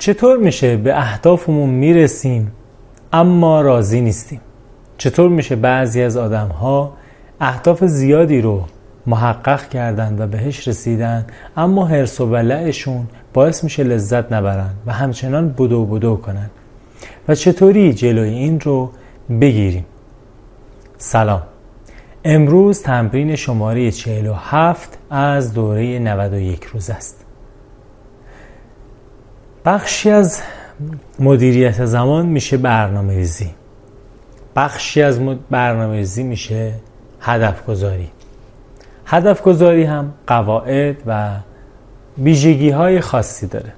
چطور میشه به اهدافمون می‌رسیم اما راضی نیستیم؟ چطور میشه بعضی از آدم ها اهداف زیادی رو محقق کردن و بهش رسیدن اما حرس و ولعشون باعث میشه لذت نبرن و همچنان بدو بدو کنن؟ و چطوری جلوی این رو بگیریم؟ سلام. امروز تمرین شماره 47 از دوره 91 روز است. بخشی از مدیریت زمان میشه برنامه ریزی بخشی از برنامه ریزی میشه هدف گذاری هدف گذاری هم قواعد و ویژگی های خاصی داره.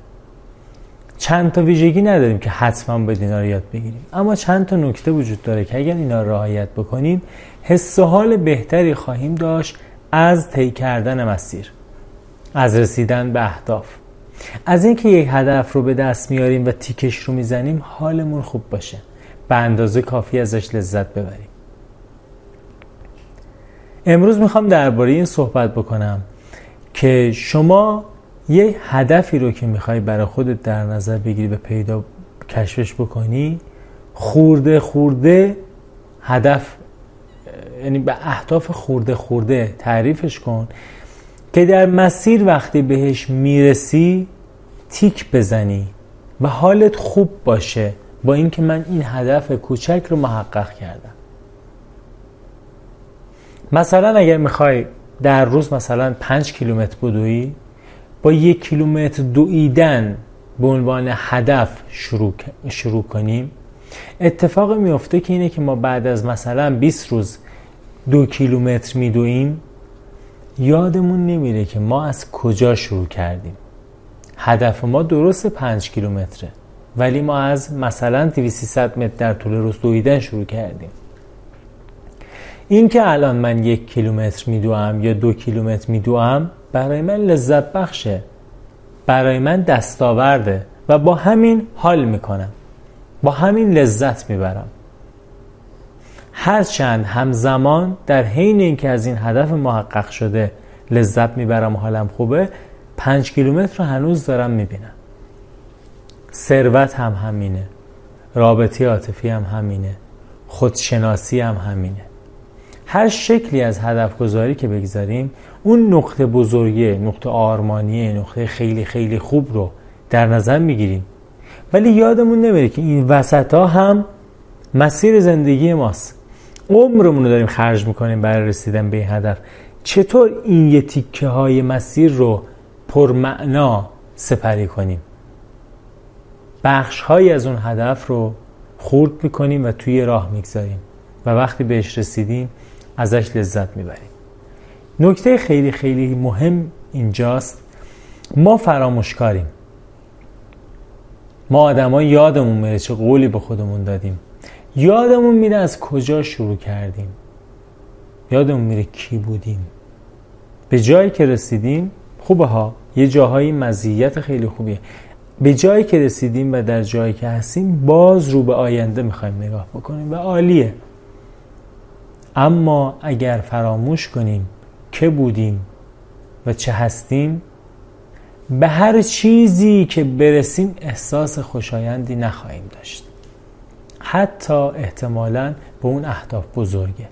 چند تا ویژگی نداریم که حتما به اینا رو یاد بگیریم. اما چند تا نکته وجود داره که اگر اینا رعایت بکنیم حس و حال بهتری خواهیم داشت از طی کردن مسیر از رسیدن به اهداف. از اینکه یک هدف رو به دست میاریم و تیکش رو می‌زنیم حالمون خوب باشه. به اندازه کافی ازش لذت ببریم. امروز می‌خوام درباره این صحبت بکنم که شما یه هدفی رو که می‌خوای برای خودت در نظر بگیری و پیدا کشفش بکنی خورده خورده هدف یعنی به اهداف خورده خورده تعریفش کن. که در مسیر وقتی بهش می‌رسی تیک بزنی و حالت خوب باشه با اینکه من این هدف کوچک رو محقق کردم. مثلا اگر می‌خوای در روز مثلا پنج کیلومتر بدوی با یک کیلومتر دویدن به عنوان هدف شروع, شروع کنیم اتفاق میفته که اینه که ما بعد از مثلا 20 روز دو کیلومتر میدویم یادمون نمیره که ما از کجا شروع کردیم. هدف ما درست پنج کیلومتره ولی ما از مثلا 200 متر در طول روز دویدن شروع کردیم. این که الان من یک کیلومتر میدوام یا دو کیلومتر میدوام برای من لذت بخشه. برای من دستاورده و با همین حال می‌کنم. با همین لذت می‌برم. هرچند همزمان در حین اینکه از این هدف محقق شده لذت می‌برم و حالم خوبه پنج کیلومتر رو هنوز دارم می‌بینم. ثروت هم همینه رابطه عاطفی هم همینه خودشناسی هم همینه. هر شکلی از هدف گذاری که بگذاریم اون نقطه بزرگی نقطه آرمانیه نقطه خیلی خیلی خوب رو در نظر می‌گیریم. ولی یادمون نمیره که این وسط ها هم مسیر زندگی ماست. عمرمون رو داریم خرج می‌کنیم برای رسیدن به این هدف. چطور این یه تیکه های مسیر رو پرمعنا سپری کنیم؟ بخش های از اون هدف رو خورد می‌کنیم و توی راه می‌گذاریم و وقتی بهش رسیدیم ازش لذت می‌بریم. نکته خیلی خیلی مهم اینجاست. ما فراموشکاریم. ما آدما یادمون میره چه قولی به خودمون دادیم. یادمون میره از کجا شروع کردیم؟ یادمون میره کی بودیم؟ به جایی که رسیدیم خوبه ها یه جاهایی مزیت خیلی خوبیه. به جایی که رسیدیم و در جایی که هستیم باز رو به آینده می‌خوایم نگاه بکنیم و عالیه. اما اگر فراموش کنیم که بودیم و چه هستیم به هر چیزی که برسیم احساس خوشایندی نخواهیم داشت. حتی احتمالا به اون اهداف بزرگه.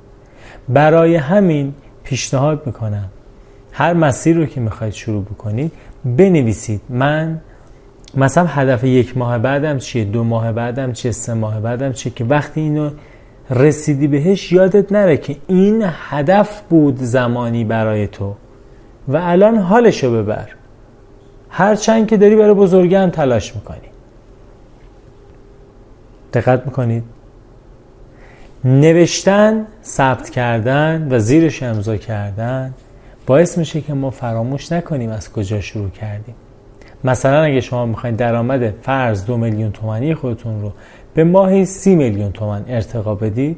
برای همین پیشنهاد می‌کنم. هر مسیر رو که می‌خواید شروع بکنید بنویسید. من مثلا هدف یک ماه بعدم چیه دو ماه بعدم چیه سه ماه بعدم چیه که وقتی اینو رسیدی بهش یادت نره که این هدف بود زمانی برای تو. و الان حالشو ببر. هرچند که داری برای بزرگن تلاش می‌کنی. دقت می‌کنید. نوشتن ثبت کردن و زیرش امضا کردن باعث میشه که ما فراموش نکنیم از کجا شروع کردیم. مثلا اگه شما می‌خواین درآمد فرض دو میلیون تومانی خودتون رو به ماهی سی میلیون تومن ارتقا بدید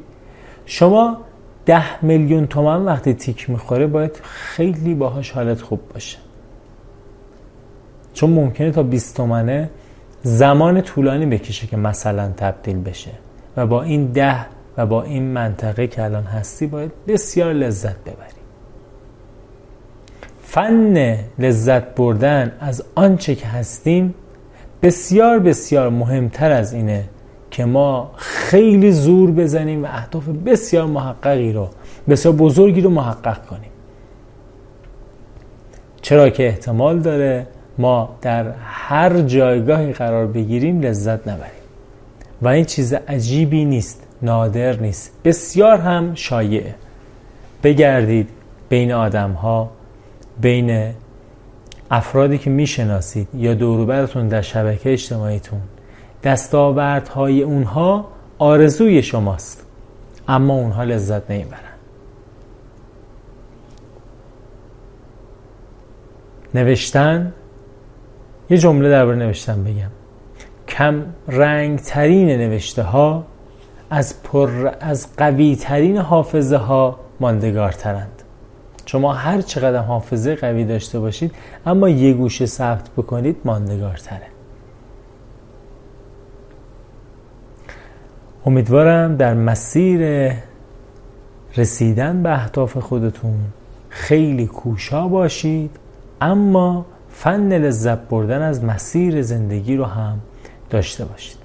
شما ده میلیون تومن وقتی تیک می‌خوره باید خیلی باهاش حالت خوب باشه. چون ممکنه تا 20 تومنه زمان طولانی بکشه که مثلا تبدیل بشه. و با این ده و با این منطقه که الان هستی باید بسیار لذت ببری. فن لذت بردن از آنچه که هستیم بسیار بسیار مهمتر از اینه که ما خیلی زور بزنیم و اهداف بسیار محققی رو بسیار بزرگی رو محقق کنیم. چرا که احتمال داره ما در هر جایگاهی قرار بگیریم لذت نبریم. و این چیز عجیبی نیست نادر نیست بسیار هم شایعه. بگردید بین آدم ها بین افرادی که می‌شناسید یا دوروبرتون در شبکه اجتماعیتون. دستاوردهای اونها آرزوی شماست اما اونها لذت نمی‌برن نوشتن یه جمله درباره نوشتن بگم. کم رنگ ترین نوشته ها از پر از قوی ترین حافظه ها ماندگارترند. شما هر چقدر حافظه قوی داشته باشید اما یه گوشه ثبت بکنید ماندگارتره. امیدوارم در مسیر رسیدن به اهداف خودتون خیلی کوشا باشید اما فن لذت بردن از مسیر زندگی رو هم داشته باشید.